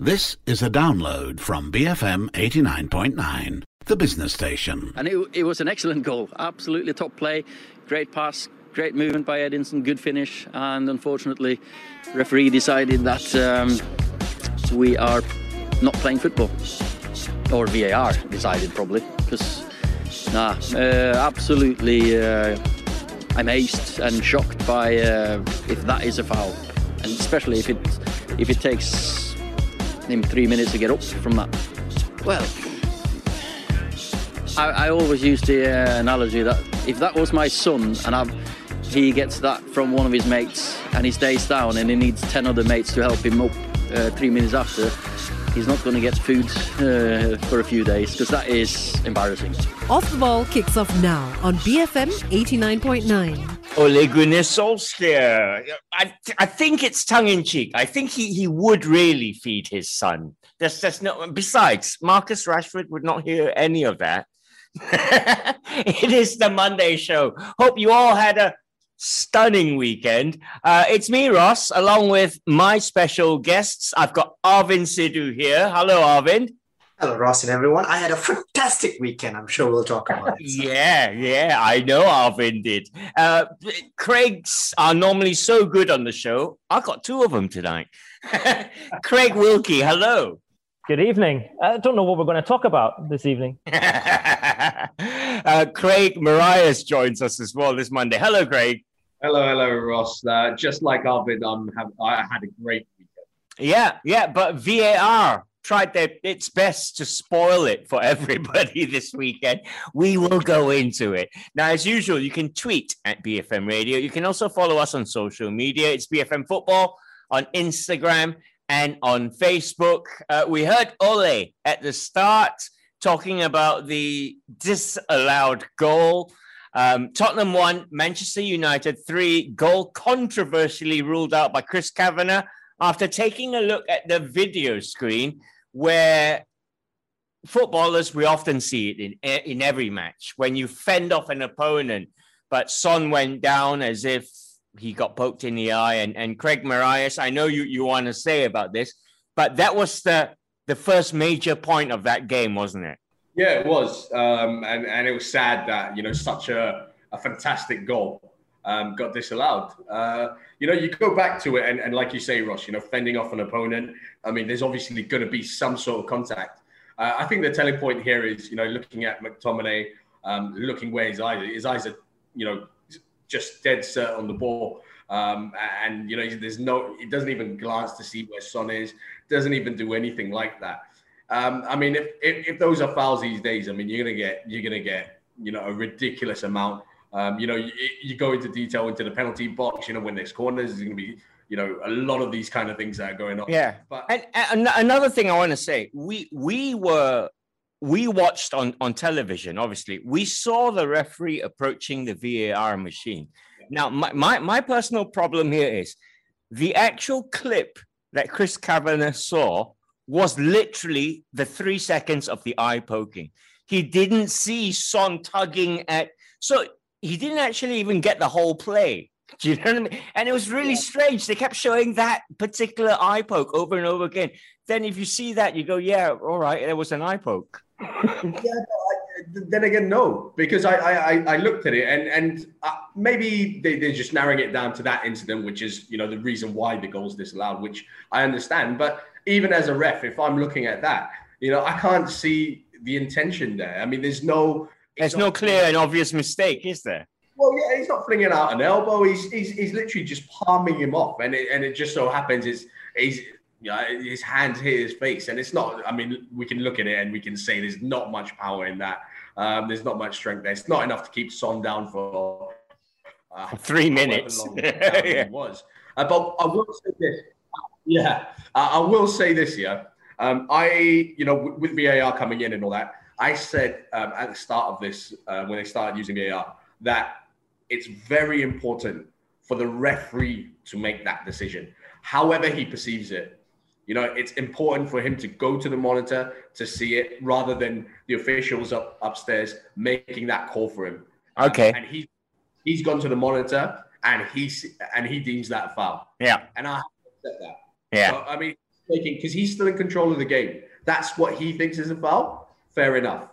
This is a download from BFM 89.9, the business station. And it, it was an excellent goal. Absolutely top play. Great pass, great movement by Edinson, good finish. And unfortunately, referee decided that um, we are not playing football. Or VAR decided probably. Because, nah, uh, absolutely uh, amazed and shocked by uh, if that is a foul. And especially if it, if it takes him three minutes to get up from that. Well, I, I always use the uh, analogy that if that was my son and I've, he gets that from one of his mates and he stays down and he needs 10 other mates to help him up uh, three minutes after, he's not going to get food uh, for a few days because that is embarrassing. Off the Ball kicks off now on BFM 89.9. Ole Solskjaer. I, I think it's tongue in cheek. I think he, he would really feed his son. There's just no. Besides, Marcus Rashford would not hear any of that. it is the Monday show. Hope you all had a stunning weekend. Uh, it's me, Ross, along with my special guests. I've got Arvind Sidhu here. Hello, Arvind. Hello, Ross and everyone. I had a fantastic weekend. I'm sure we'll talk about it. yeah, yeah, I know Arvin did. Uh, Craig's are normally so good on the show. I got two of them tonight. Craig Wilkie, hello. Good evening. I don't know what we're going to talk about this evening. uh, Craig Marias joins us as well this Monday. Hello, Craig. Hello, hello, Ross. Uh, just like Arvin, I'm have, I had a great weekend. Yeah, yeah, but VAR tried their its best to spoil it for everybody this weekend. We will go into it. Now, as usual, you can tweet at BFM Radio. You can also follow us on social media. It's BFM Football on Instagram and on Facebook. Uh, we heard Ole at the start talking about the disallowed goal. Um, Tottenham won, Manchester United three, goal controversially ruled out by Chris Kavanagh after taking a look at the video screen where footballers we often see it in in every match. When you fend off an opponent but son went down as if he got poked in the eye and and craig marias i know you you want to say about this but that was the the first major point of that game wasn't it? Yeah it was. Um and and it was sad that you know such a a fantastic goal um, got disallowed. Uh, you know, you go back to it, and, and like you say, Ross, you know, fending off an opponent. I mean, there's obviously going to be some sort of contact. Uh, I think the telling point here is, you know, looking at McTominay, um, looking where his eyes, his eyes are, you know, just dead set on the ball. Um, and you know, there's no, it doesn't even glance to see where Son is. Doesn't even do anything like that. Um, I mean, if, if, if those are fouls these days, I mean, you're gonna get you're gonna get you know a ridiculous amount um, you know, you, you, go into detail into the penalty box. You know, when there's corners, there's going to be, you know, a lot of these kind of things that are going on. Yeah. But and, and another thing I want to say, we we were we watched on on television. Obviously, we saw the referee approaching the VAR machine. Now, my my, my personal problem here is the actual clip that Chris Kavanagh saw was literally the three seconds of the eye poking. He didn't see Son tugging at. So he didn't actually even get the whole play. Do you know what I mean? And it was really yeah. strange. They kept showing that particular eye poke over and over again. Then, if you see that, you go, "Yeah, all right, there was an eye poke." yeah, I, then again, no, because I I, I looked at it and and uh, maybe they, they're just narrowing it down to that incident, which is you know the reason why the goal's disallowed, which I understand. But even as a ref, if I'm looking at that, you know, I can't see the intention there. I mean, there's no there's no clear and obvious mistake, is there? Well, yeah, he's not flinging out an elbow. He's he's, he's literally just palming him off, and it, and it just so happens is he's you know, his hands hit his face, and it's not. I mean, we can look at it and we can say there's not much power in that. Um, there's not much strength there. It's not enough to keep Son down for uh, three minutes. yeah. was. Uh, but I will say this. Yeah, uh, I will say this. Yeah, um, I you know with VAR coming in and all that. I said um, at the start of this, uh, when they started using VAR, that it's very important for the referee to make that decision, however he perceives it. You know, it's important for him to go to the monitor to see it rather than the officials up upstairs making that call for him. Okay. and he he's gone to the monitor and he and he deems that foul. Yeah. And I accept that. Yeah. So, I mean, because he's still in control of the game. That's what he thinks is a foul. Fair enough.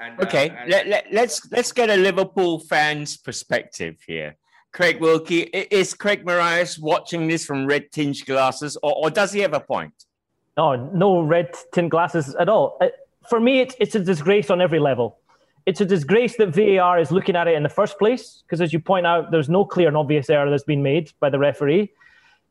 And, okay, uh, and- let, let, let's let's get a Liverpool fan's perspective here. Craig Wilkie, is Craig Marias watching this from red tinge glasses, or, or does he have a point? No, no red tint glasses at all. Uh, for me, it's, it's a disgrace on every level. It's a disgrace that VAR is looking at it in the first place, because as you point out, there's no clear and obvious error that's been made by the referee.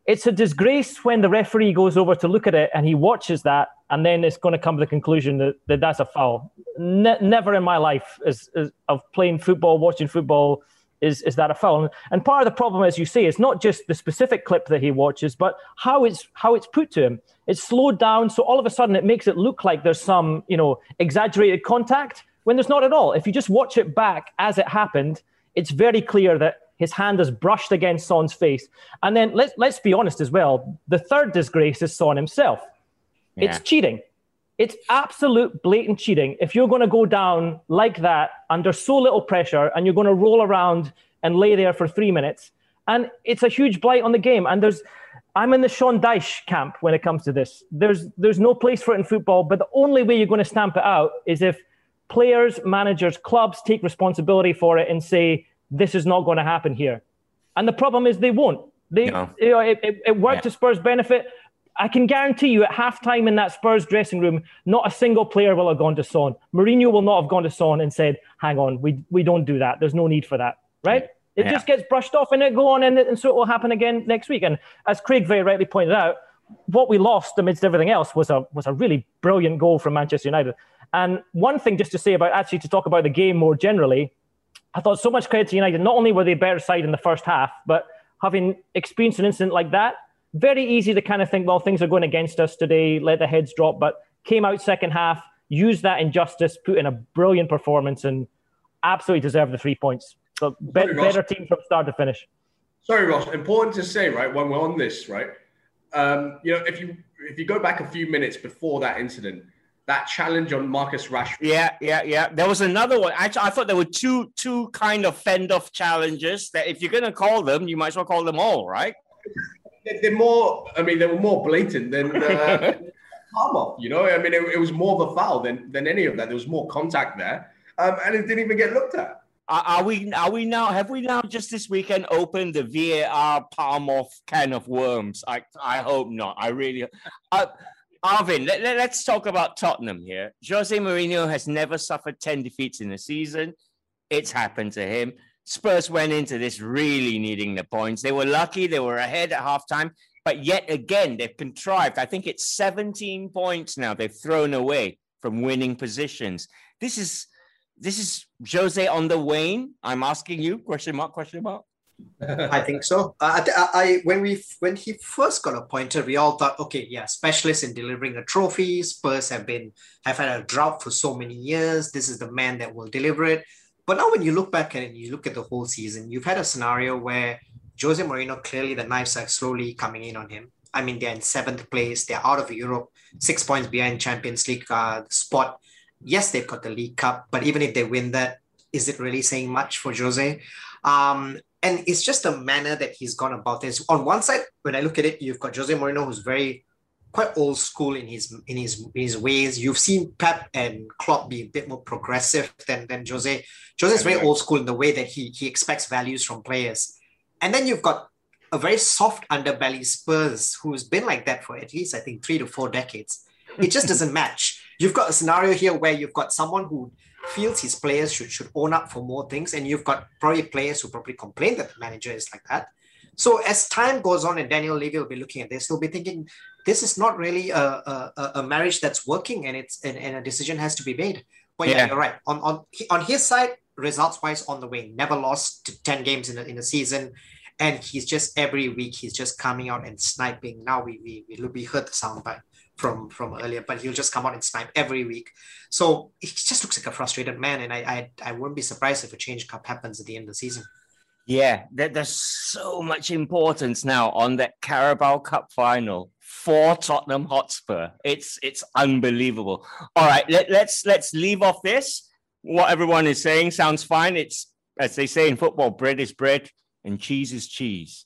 It's a disgrace when the referee goes over to look at it and he watches that, and then it's going to come to the conclusion that, that that's a foul. Ne- never in my life is, is, of playing football, watching football, is, is that a foul? And part of the problem, as you say, is not just the specific clip that he watches, but how it's how it's put to him. It's slowed down, so all of a sudden it makes it look like there's some you know exaggerated contact when there's not at all. If you just watch it back as it happened, it's very clear that his hand is brushed against Son's face. And then let's let's be honest as well. The third disgrace is Son himself. Yeah. It's cheating. It's absolute blatant cheating. If you're going to go down like that under so little pressure and you're going to roll around and lay there for three minutes, and it's a huge blight on the game. And there's, I'm in the Sean Dyche camp when it comes to this. There's, there's no place for it in football, but the only way you're going to stamp it out is if players, managers, clubs take responsibility for it and say, this is not going to happen here. And the problem is they won't. They, no. you know, it, it, it worked yeah. to Spurs' benefit. I can guarantee you at halftime in that Spurs dressing room, not a single player will have gone to Son. Mourinho will not have gone to Son and said, hang on, we, we don't do that. There's no need for that, right? It yeah. just gets brushed off and it go on and, and so it will happen again next week. And as Craig very rightly pointed out, what we lost amidst everything else was a was a really brilliant goal from Manchester United. And one thing just to say about actually to talk about the game more generally, I thought so much credit to United. Not only were they better side in the first half, but having experienced an incident like that, very easy to kind of think, well, things are going against us today, let the heads drop, but came out second half, used that injustice, put in a brilliant performance, and absolutely deserved the three points. So be- Sorry, better team from start to finish. Sorry, Ross. Important to say, right, when we're on this, right? Um, you know, if you if you go back a few minutes before that incident, that challenge on Marcus Rashford. Yeah, yeah, yeah. There was another one. Actually, I thought there were two two kind of fend off challenges that if you're gonna call them, you might as well call them all, right? they're more. I mean, they were more blatant than uh, Palmer. You know, I mean, it, it, was more of a foul than than any of that. There was more contact there, um, and it didn't even get looked at. Are, are, we? Are we now? Have we now just this weekend opened the VAR palm off can of worms? I I hope not. I really. Uh, Arvin, let, let, let's talk about Tottenham here. Jose Mourinho has never suffered 10 defeats in a season. It's happened to him. Spurs went into this really needing the points. They were lucky, they were ahead at halftime, but yet again, they've contrived. I think it's 17 points now they've thrown away from winning positions. This is this is Jose on the wane. I'm asking you, question mark, question mark. I think so. I, I, when we when he first got appointed, we all thought, okay, yeah, specialist in delivering a trophy. Spurs have been have had a drought for so many years. This is the man that will deliver it. But now when you look back and you look at the whole season, you've had a scenario where Jose Mourinho, clearly the knives are slowly coming in on him. I mean, they're in seventh place. They're out of Europe, six points behind Champions League uh, spot. Yes, they've got the League Cup, but even if they win that, is it really saying much for Jose? Um, and it's just a manner that he's gone about this. On one side, when I look at it, you've got Jose Mourinho, who's very quite old school in his in his in his ways. You've seen Pep and Klopp be a bit more progressive than than Jose. Jose is very old school in the way that he he expects values from players. And then you've got a very soft underbelly Spurs who's been like that for at least I think three to four decades. It just doesn't match. You've got a scenario here where you've got someone who feels his players should should own up for more things, and you've got probably players who probably complain that the manager is like that. So as time goes on, and Daniel Levy will be looking at this, he'll be thinking, this is not really a, a, a marriage that's working, and it's and, and, a decision has to be made. But yeah, yeah you're right. On on on his side, results wise, on the way, never lost to ten games in a, in a season, and he's just every week he's just coming out and sniping. Now we we we, we heard the soundbite from from earlier, but he'll just come out and snipe every week. So he just looks like a frustrated man, and I I, I wouldn't be surprised if a change cup happens at the end of the season. Yeah, there's so much importance now on that Carabao Cup final for Tottenham Hotspur. It's it's unbelievable. All right, let, let's let's leave off this. What everyone is saying sounds fine. It's as they say in football, bread is bread and cheese is cheese.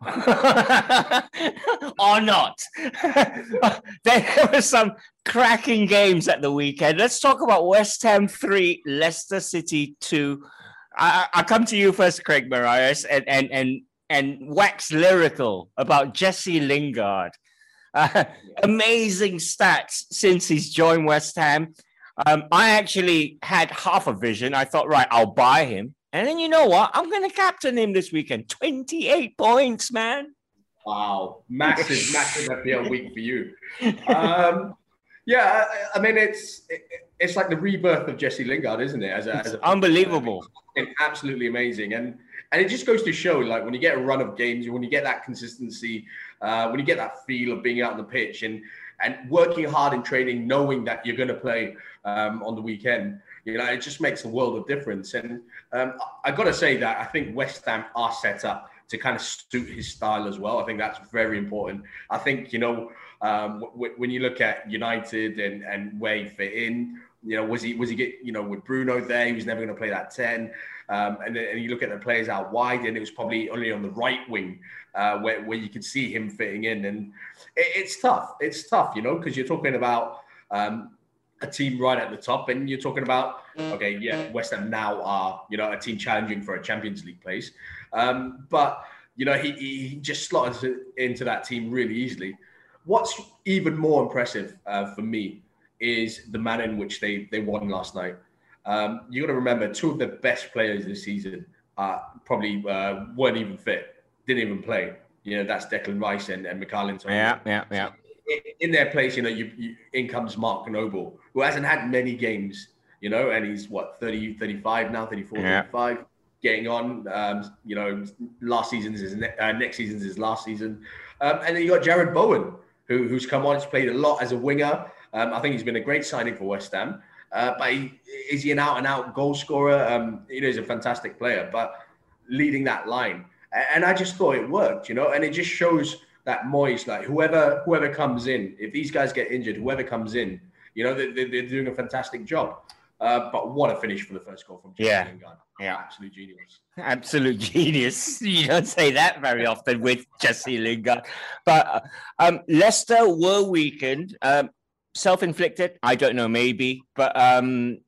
or not. there were some cracking games at the weekend. Let's talk about West Ham 3, Leicester City 2. I, I come to you first, Craig Marias, and, and, and, and wax lyrical about Jesse Lingard. Uh, amazing stats since he's joined West Ham. Um, I actually had half a vision. I thought, right, I'll buy him. And then you know what? I'm going to captain him this weekend. 28 points, man. Wow. Massive, massive FPL week for you. Um, yeah, I, I mean, it's it, it's like the rebirth of Jesse Lingard, isn't it? As a, as a unbelievable. And absolutely amazing. And and it just goes to show, like, when you get a run of games, when you get that consistency, uh, when you get that feel of being out on the pitch and and working hard in training, knowing that you're going to play um, on the weekend, you know, it just makes a world of difference. And um, I got to say that I think West Ham are set up to kind of suit his style as well. I think that's very important. I think, you know, um, w- when you look at United and, and where he fit in, you know, was he was he get you know with Bruno there? He was never going to play that ten. Um, and then and you look at the players out wide, and it was probably only on the right wing uh, where where you could see him fitting in. And it, it's tough. It's tough, you know, because you're talking about um, a team right at the top, and you're talking about okay, yeah, West Ham now are you know a team challenging for a Champions League place, um, but you know he, he just slotted into that team really easily. What's even more impressive uh, for me is the manner in which they they won last night. Um, you got to remember, two of the best players this season uh, probably uh, weren't even fit, didn't even play. You know, that's Declan Rice and, and Mykhailion. Yeah, yeah, yeah. In their place, you know, you, you, in comes Mark Noble, who hasn't had many games, you know, and he's what, 30, 35 now, 34, yeah. 35, getting on. Um, you know, last season's is ne- uh, next season's is last season. Um, and then you got Jarrod Bowen, who, who's come on, he's played a lot as a winger. Um, I think he's been a great signing for West Ham. Uh, but he, is he an out and out goal scorer? Um, you know, he's a fantastic player, but leading that line. And I just thought it worked, you know, and it just shows that Moyes, like whoever whoever comes in, if these guys get injured, whoever comes in, you know, they, are doing a fantastic job. Uh, but what a finish for the first goal from Jesse yeah. Lingard. Yeah, absolute genius. Absolute genius. You don't say that very often with Jesse Lingard. But uh, um, Leicester were weakened. Um, self-inflicted i don't know maybe but um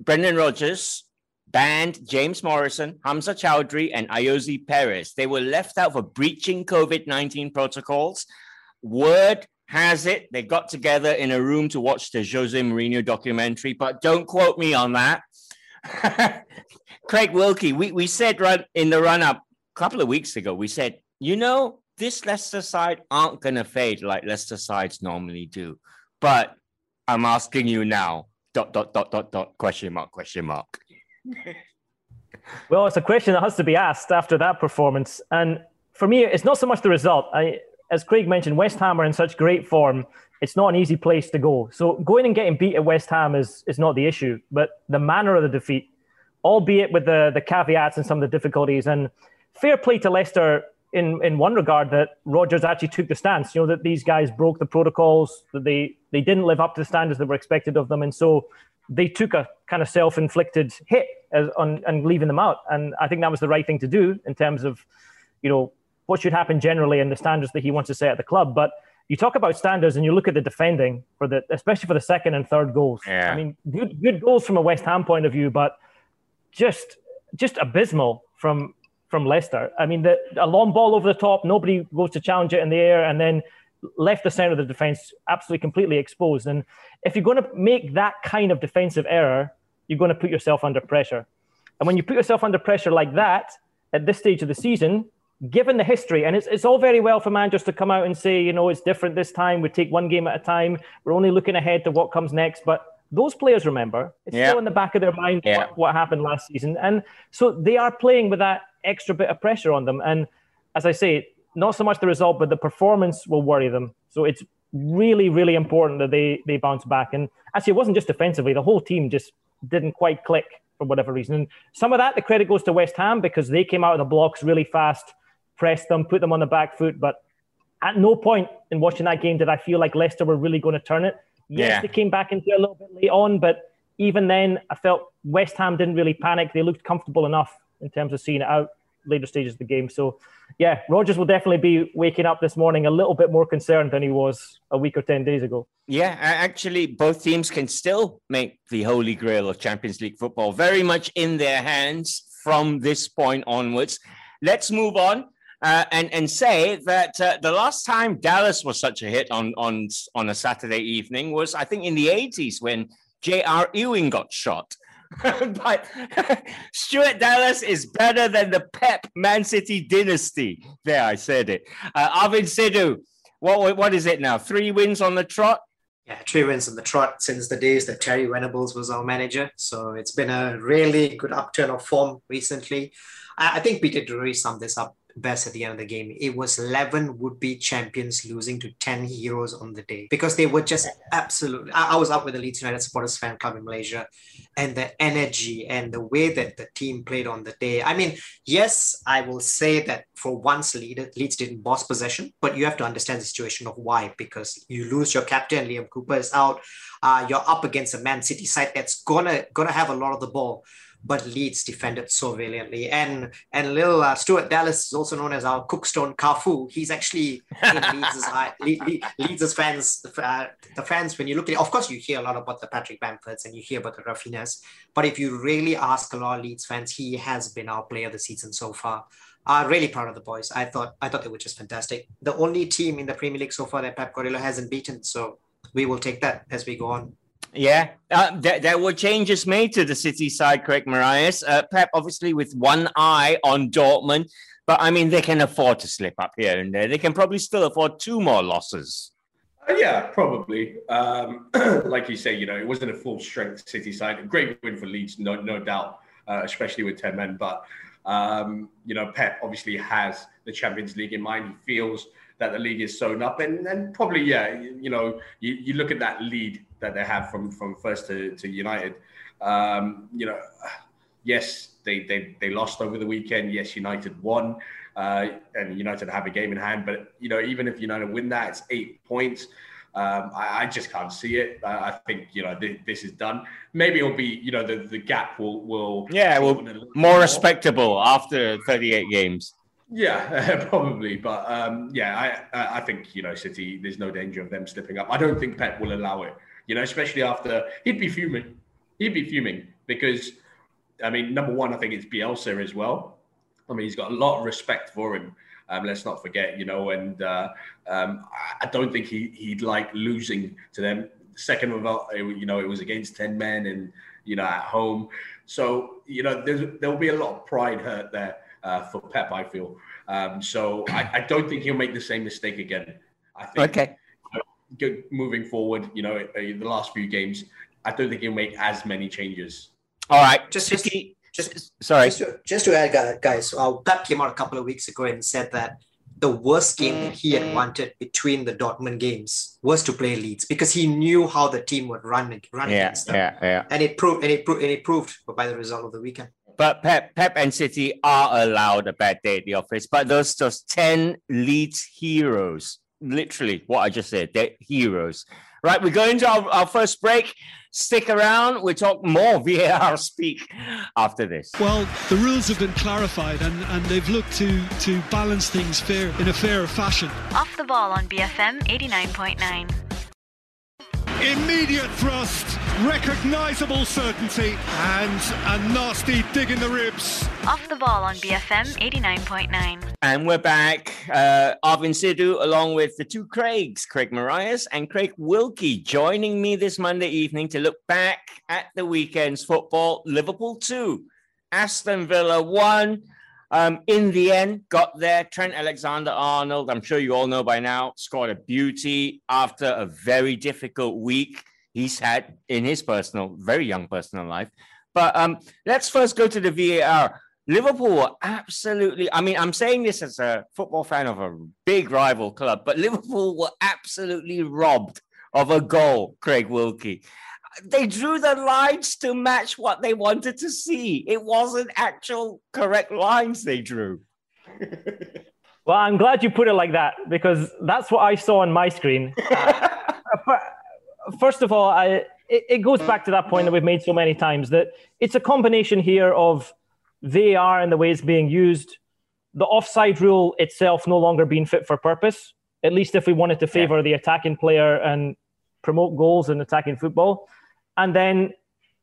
brendan rodgers banned james morrison hamza Choudhury, and ayoze perez they were left out for breaching covid-19 protocols word has it they got together in a room to watch the jose mourinho documentary but don't quote me on that craig wilkie we, we said run in the run-up a couple of weeks ago we said you know this leicester side aren't going to fade like leicester sides normally do but I'm asking you now. Dot dot dot dot dot question mark question mark. well, it's a question that has to be asked after that performance, and for me, it's not so much the result. I, as Craig mentioned, West Ham are in such great form. It's not an easy place to go. So going and getting beat at West Ham is is not the issue, but the manner of the defeat, albeit with the the caveats and some of the difficulties. And fair play to Leicester in in one regard that Rodgers actually took the stance. You know that these guys broke the protocols, that they they didn't live up to the standards that were expected of them, and so they took a kind of self-inflicted hit as, on and leaving them out. And I think that was the right thing to do in terms of, you know, what should happen generally and the standards that he wants to set at the club. But you talk about standards and you look at the defending for the, especially for the second and third goals. Yeah. I mean, good good goals from a West Ham point of view, but just just abysmal from from Leicester. I mean, the, a long ball over the top, nobody goes to challenge it in the air, and then left the center of the defense absolutely completely exposed. And if you're going to make that kind of defensive error, you're going to put yourself under pressure. And when you put yourself under pressure like that at this stage of the season, given the history, and it's, it's all very well for managers to come out and say, you know, it's different this time. We take one game at a time. We're only looking ahead to what comes next. But those players remember. It's still in the back of their mind yeah. what, what happened last season. And so they are playing with that extra bit of pressure on them. And as I say, not so much the result, but the performance will worry them. So it's really, really important that they they bounce back. And actually, it wasn't just defensively; the whole team just didn't quite click for whatever reason. And some of that, the credit goes to West Ham because they came out of the blocks really fast, pressed them, put them on the back foot. But at no point in watching that game did I feel like Leicester were really going to turn it. Yes, Yeah. they came back into it a little bit late on, but even then, I felt West Ham didn't really panic. They looked comfortable enough in terms of seeing it out. Later stages of the game. So, yeah, Rodgers will definitely be waking up this morning a little bit more concerned than he was a week or 10 days ago. Yeah, actually, both teams can still make the holy grail of Champions League football very much in their hands from this point onwards. Let's move on. Uh, and and say that uh, the last time Dallas was such a hit on on on a Saturday evening was I think in the 80s when J.R. Ewing got shot. but Stuart Dallas is better than the Pep Man City dynasty. There, I said it. Uh, Arvind Sidhu, what, what is it now? Three wins on the trot? Yeah, three wins on the trot since the days that Terry Venables was our manager. So it's been a really good upturn of form recently. I, I think Peter did really sum this up best at the end of the game. It was 11 would be champions losing to 10 heroes on the day because they were just absolutely. I, I was up with the Leeds United Supporters Fan Club in Malaysia and the energy and the way that the team played on the day. I mean, yes, I will say that for once Leeds didn't boss possession, but you have to understand the situation of why because you lose your captain, Liam Cooper is out. Uh, you're up against a Man City side that's gonna gonna have a lot of the ball but Leeds defended so valiantly. And and little uh, Stuart Dallas is also known as our Cookstown Cafu. He's actually in Leeds' eye, Leeds' fans, uh, the fans. When you look at it, of course, you hear a lot about the Patrick Bamfords and you hear about the Raphinhas. But if you really ask a lot of Leeds fans, he has been our player of the season so far. Uh, really proud of the boys. I thought I thought they were just fantastic. The only team in the Premier League so far that Pep Guardiola hasn't beaten. So we will take that as we go on. Yeah, uh, there, there, were changes made to the City side, Craig Marias. Uh, Pep, obviously, with one eye on Dortmund, but I mean, they can afford to slip up here and there. They can probably still afford two more losses. Uh, yeah, probably. Um, like you say, you know, it wasn't a full strength City side. A great win for Leeds, no, no doubt, uh, especially with 10 men. But, um, you know, Pep obviously has the Champions League in mind. He feels that the league is sewn up. And, and probably, yeah, you, know, you, you look at that lead that they have from, from first to, to United. Um, you know, yes, they, they, they lost over the weekend. Yes, United won. Uh, and United have a game in hand. But, you know, even if United win that, it's eight points. Um, I, I, just can't see it. I, I think you know th- this is done. Maybe it'll be you know the, the gap will will yeah will more, more respectable after 38 games. Yeah, probably, but um, yeah, I I think you know City. There's no danger of them slipping up. I don't think Pep will allow it. You know, especially after he'd be fuming. He'd be fuming because, I mean, number one, I think it's Bielsa as well. I mean, he's got a lot of respect for him. Um, let's not forget, you know, and uh, um, I don't think he he'd like losing to them. Second of all, you know, it was against ten men and you know at home, so you know there will be a lot of pride hurt there uh, for Pep. I feel um, so. I, I, don't think he'll make the same mistake again. I think. Okay. You know, moving forward, you know, uh, the last few games, I don't think he'll make as many changes. All right, just just, just sorry, just to, just to add, guys. Uh, Pep came out a couple of weeks ago and said that the worst game that he had wanted between the Dortmund games was to play Leeds because he knew how the team would run run yeah, against them. Yeah, yeah. And it proved and it proved and it proved by the result of the weekend. But Pep, Pep and City are allowed a bad day at the office. But those those ten Leeds heroes, literally what I just said, they're heroes. Right, we're going to our, our first break. Stick around. We talk more VAR speak after this. Well, the rules have been clarified and, and they've looked to to balance things fair in a fairer fashion. Off the ball on BFM 89.9. Immediate thrust, recognisable certainty, and a nasty dig in the ribs. Off the ball on BFM 89.9. And we're back. Uh, Arvind Sidhu, along with the two Craigs, Craig Marias and Craig Wilkie, joining me this Monday evening to look back at the weekend's football. Liverpool 2, Aston Villa 1. Um, in the end, got there. Trent Alexander Arnold, I'm sure you all know by now, scored a beauty after a very difficult week he's had in his personal, very young personal life. But um, let's first go to the VAR. Liverpool were absolutely, I mean, I'm saying this as a football fan of a big rival club, but Liverpool were absolutely robbed of a goal, Craig Wilkie they drew the lines to match what they wanted to see. It wasn't actual correct lines they drew. well, I'm glad you put it like that because that's what I saw on my screen. First of all, I, it, it goes back to that point that we've made so many times that it's a combination here of VAR and the way it's being used, the offside rule itself no longer being fit for purpose. At least if we wanted to favour yeah. the attacking player and promote goals in attacking football, and then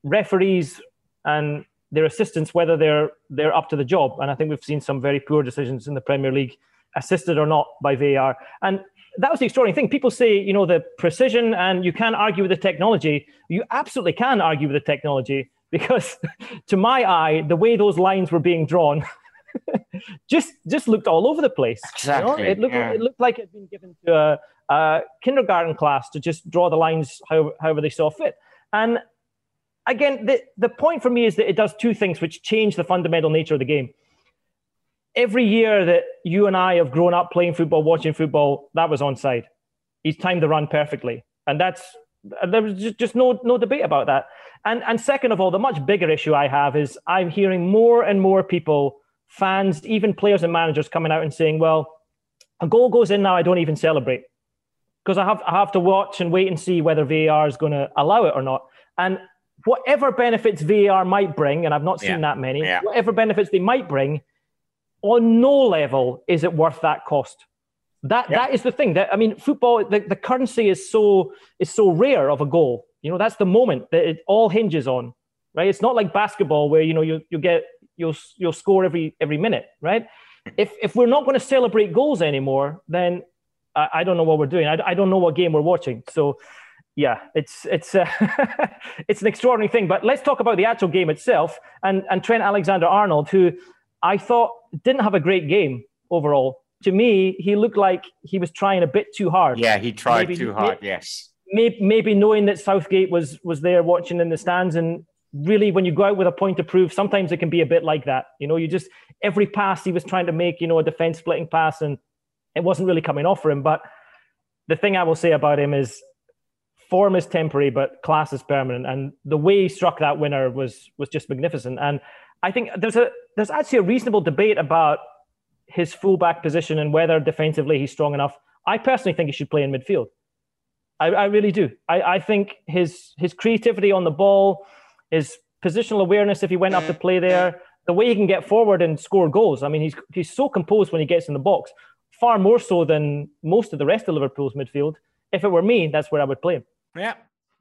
referees and their assistants whether they're they're up to the job. And I think we've seen some very poor decisions in the Premier League, assisted or not by VAR. And that was the extraordinary thing. People say, you know, the precision and you can't argue with the technology. You absolutely can argue with the technology because, to my eye, the way those lines were being drawn. just just looked all over the place. Exactly. You know? It looked yeah. it looked like it had been given to a, a kindergarten class to just draw the lines however, however they saw fit. And again, the, the point for me is that it does two things which change the fundamental nature of the game. Every year that you and I have grown up playing football, watching football, that was onside. He's timed the run perfectly. And that's there was just, just no no debate about that. And and second of all, the much bigger issue I have is I'm hearing more and more people, fans, even players and managers coming out and saying, well, a goal goes in now, I don't even celebrate. Because I have I have to watch and wait and see whether VAR is going to allow it or not. And whatever benefits VAR might bring, and I've not seen yeah. that many, yeah. whatever benefits they might bring, on no level is it worth that cost. That that is the thing. That I mean, football, the, the currency is so is so rare of a goal. You know, that's the moment that it all hinges on, right? It's not like basketball where you know you you get you'll you'll score every every minute, right? If if we're not going to celebrate goals anymore, then I, I don't know what we're doing. I, I don't know what game we're watching. So yeah, it's it's uh, it's an extraordinary thing. But let's talk about the actual game itself and and Trent Alexander-Arnold, who I thought didn't have a great game overall. To me, he looked like he was trying a bit too hard. Yeah, he tried maybe, too hard. Maybe, yes. Maybe, maybe knowing that Southgate was was there watching in the stands, and really, when you go out with a point to prove, sometimes it can be a bit like that. You know, you just every pass he was trying to make, you know, a defense splitting pass, and it wasn't really coming off for him. But the thing I will say about him is form is temporary, but class is permanent. And the way he struck that winner was was just magnificent. And I think there's a there's actually a reasonable debate about his fullback position and whether defensively he's strong enough. I personally think he should play in midfield. I, I really do. I, I think his his creativity on the ball, his positional awareness if he went up to play there, the way he can get forward and score goals. I mean, he's he's so composed when he gets in the box, far more so than most of the rest of Liverpool's midfield. If it were me, that's where I would play him. Yeah,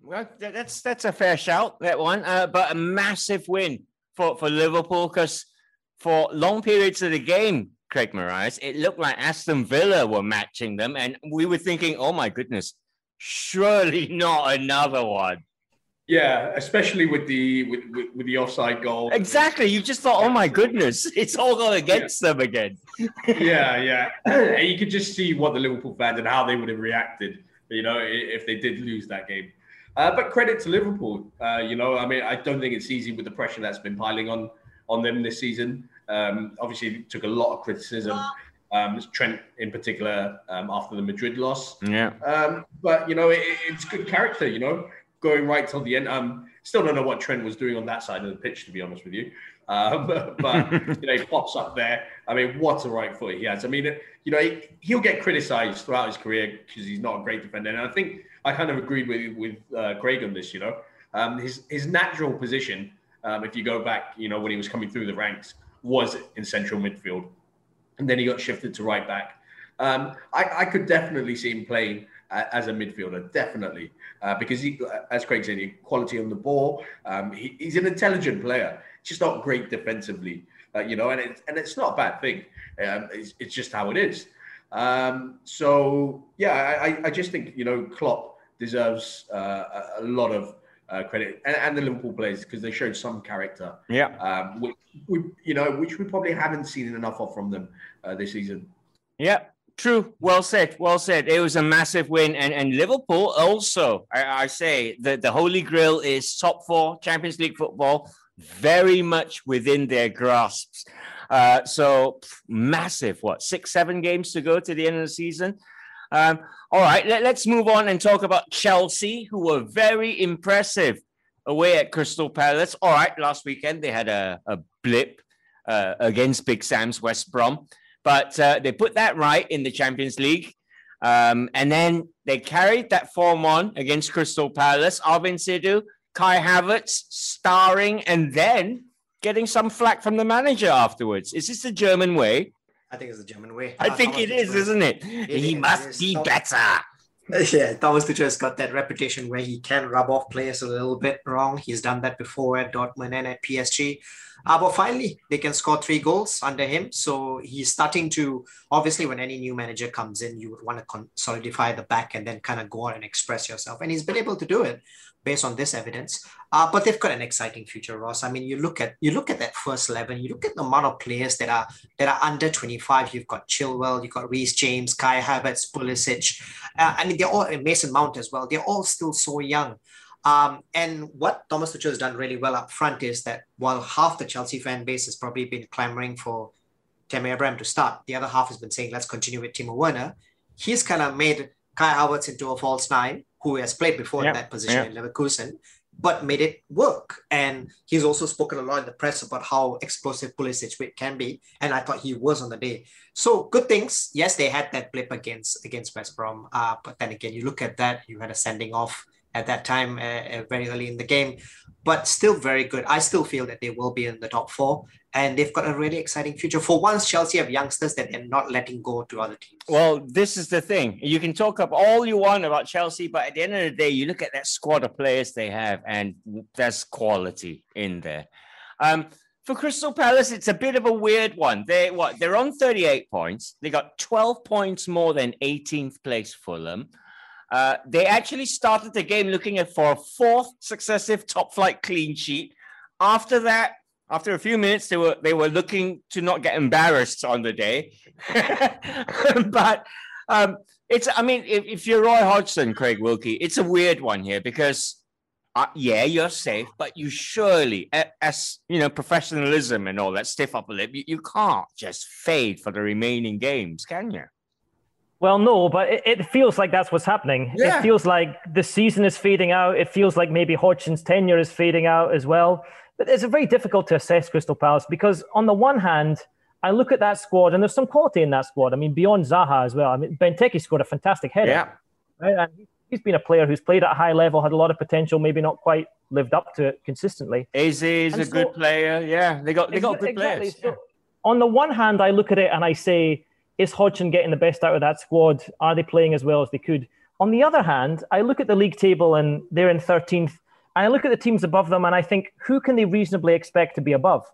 well, that's that's a fair shout that one, uh, but a massive win for for Liverpool because for long periods of the game, Craig Morais, it looked like Aston Villa were matching them, and we were thinking, oh my goodness, surely not another one. Yeah, especially with the with, with, with, the offside goal. Exactly. You just thought, oh my goodness, it's all gone against yeah. them again. yeah, yeah. and you could just see what the Liverpool fans and how they would have reacted you know, if they did lose that game. Uh, but credit to Liverpool. Uh, you know, I mean, I don't think it's easy with the pressure that's been piling on on them this season. Um, obviously, took a lot of criticism. Um, Trent in particular um, after the Madrid loss. Yeah. Um, but you know, it, it's good character. You know, going right till the end. Um, still don't know what Trent was doing on that side of the pitch, to be honest with you. Um, but you know, he pops up there. I mean, what a right foot he has. I mean, you know, he, will get criticised throughout his career because he's not a great defender. And I think I kind of agreed with with uh, Craig on this. You know, um, his his natural position, um, if you go back, you know, when he was coming through the ranks, was in central midfield, and then he got shifted to right back. Um, I, I could definitely see him playing as a midfielder, definitely, uh, because he, as Craig said, he quality on the ball. Um, he, he's an intelligent player just not great defensively, uh, you know, and it's and it's not a bad thing. Um, it's, it's just how it is. Um, so yeah, I, I just think you know Klopp deserves uh, a lot of uh, credit and, and, the Liverpool players because they showed some character. Yeah, um, which we you know which we probably haven't seen enough of from them uh, this season. Yeah, True. Well said. Well said. It was a massive win. And, and Liverpool also, I, I say, the, the Holy Grail is top four Champions League football very much within their grasps. Uh, so massive, what, six, seven games to go to the end of the season? Um, all right, let, us move on and talk about Chelsea, who were very impressive away at Crystal Palace. All right, last weekend they had a, a blip uh, against Big Sam's West Brom, but uh, they put that right in the Champions League. Um, and then they carried that form on against Crystal Palace. Arvin Sidhu Kai Havertz starring and then getting some flack from the manager afterwards. Is this the German way? I think it's the German way. I Uh, think it is, Tuchel- isn't it? It he is, must it be Tom- better. Yeah, Thomas Tuchel has got that reputation where he can rub off players a little bit wrong. He's done that before at Dortmund and at PSG. Uh, but finally, they can score three goals under him. So he's starting to, obviously, when any new manager comes in, you would want to con- solidify the back and then kind of go out and express yourself. And he's been able to do it based on this evidence. Uh, but they've got an exciting future, Ross. I mean, you look at you look at that first eleven. You look at the amount of players that are that are under twenty five. You've got Chilwell, you've got Reece James, Kai Havertz, Pulisic. Uh, I mean, they're all and Mason Mount as well. They're all still so young. Um, and what Thomas Tuchel has done really well up front is that while half the Chelsea fan base has probably been clamoring for Tammy Abraham to start, the other half has been saying, let's continue with Timo Werner. He's kind of made Kai Havertz into a false nine, who has played before Yeah, in that position yeah. in Leverkusen, but made it work. And he's also spoken a lot in the press about how explosive Pulisic can be. And I thought he was on the day. So good things. Yes, they had that blip against against West Brom. Uh, but then again, you look at that, you had a sending off at that time, uh, uh, very early in the game, but still very good. I still feel that they will be in the top four, and they've got a really exciting future. For once, Chelsea have youngsters that they're not letting go to other teams. Well, this is the thing. You can talk up all you want about Chelsea, but at the end of the day, you look at that squad of players they have, and there's quality in there. Um, for Crystal Palace, it's a bit of a weird one. They what? They're on 38 points. They got 12 points more than 18th place Fulham. Uh, they actually started the game looking at for a fourth successive top flight clean sheet. After that, after a few minutes, they were they were looking to not get embarrassed on the day. but um, it's I mean, if, if you're Roy Hodgson, Craig Wilkie, it's a weird one here because uh, yeah, you're safe, but you surely, as you know, professionalism and all that stiff upper lip, you, you can't just fade for the remaining games, can you? Well, no, but it, it feels like that's what's happening. Yeah. It feels like the season is fading out. It feels like maybe Hodgson's tenure is fading out as well. But it's very difficult to assess Crystal Palace because, on the one hand, I look at that squad and there's some quality in that squad. I mean, beyond Zaha as well. I mean, Benteke scored a fantastic header. Yeah. Right? And he- he's been a player who's played at a high level, had a lot of potential, maybe not quite lived up to it consistently. Eze is And a so- good player. Yeah, they got they got Exa- good exactly. players. So, on the one hand, I look at it and I say, is Hodgson getting the best out of that squad? Are they playing as well as they could? On the other hand, I look at the league table and they're in 13th. And I look at the teams above them and I think, who can they reasonably expect to be above?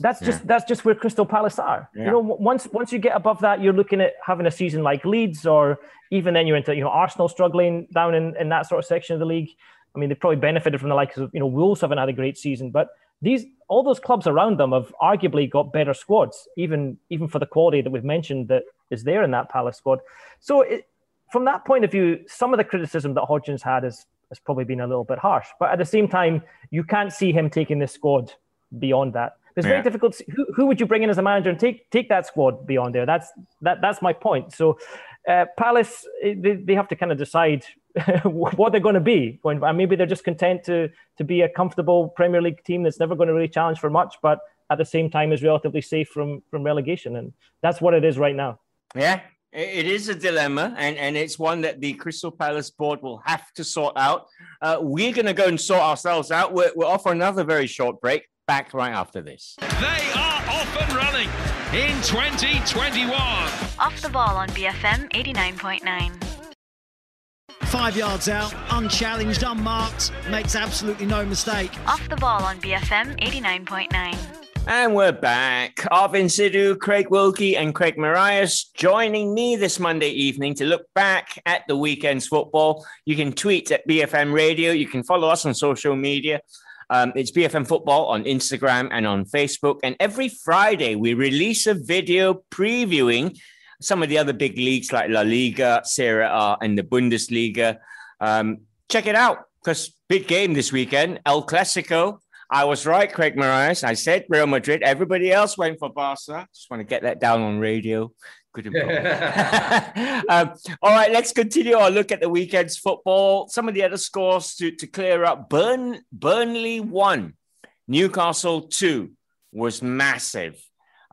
That's just that's just where Crystal Palace are. Yeah. You know, once once you get above that, you're looking at having a season like Leeds, or even then you're into you know Arsenal struggling down in, in that sort of section of the league. I mean, they probably benefited from the likes of you know Wolves haven't had a great season, but these all those clubs around them have arguably got better squads, even even for the quality that we've mentioned that is there in that Palace squad. So it, from that point of view, some of the criticism that Hodgson had has has probably been a little bit harsh, but at the same time, you can't see him taking this squad beyond that. It's very difficult. To, who, who would you bring in as a manager and take take that squad beyond there? That's that that's my point. So, uh, Palace they, they have to kind of decide what they're going to be. Going, and maybe they're just content to to be a comfortable Premier League team that's never going to really challenge for much, but at the same time is relatively safe from from relegation, and that's what it is right now. Yeah, it is a dilemma, and, and it's one that the Crystal Palace board will have to sort out. Uh, we're going to go and sort ourselves out. We're, we're off for another very short break. Back right after this. They are off and running in 2021. Off the ball on BFM 89.9. Five yards out, unchallenged, unmarked, makes absolutely no mistake. Off the ball on BFM 89.9. And we're back. Arvin Sidhu, Craig Wilkie, and Craig Marias joining me this Monday evening to look back at the weekend's football. You can tweet at BFM Radio. You can follow us on social media. Um, it's BFM Football on Instagram and on Facebook. And every Friday, we release a video previewing some of the other big leagues like La Liga, Serie A, and the Bundesliga. Um, check it out because big game this weekend, El Clasico. I was right, Craig Marias. I said Real Madrid. Everybody else went for Barca. Just want to get that down on radio. Good um, all right, let's continue our look at the weekend's football. Some of the other scores to, to clear up. Burn, Burnley won. Newcastle two was massive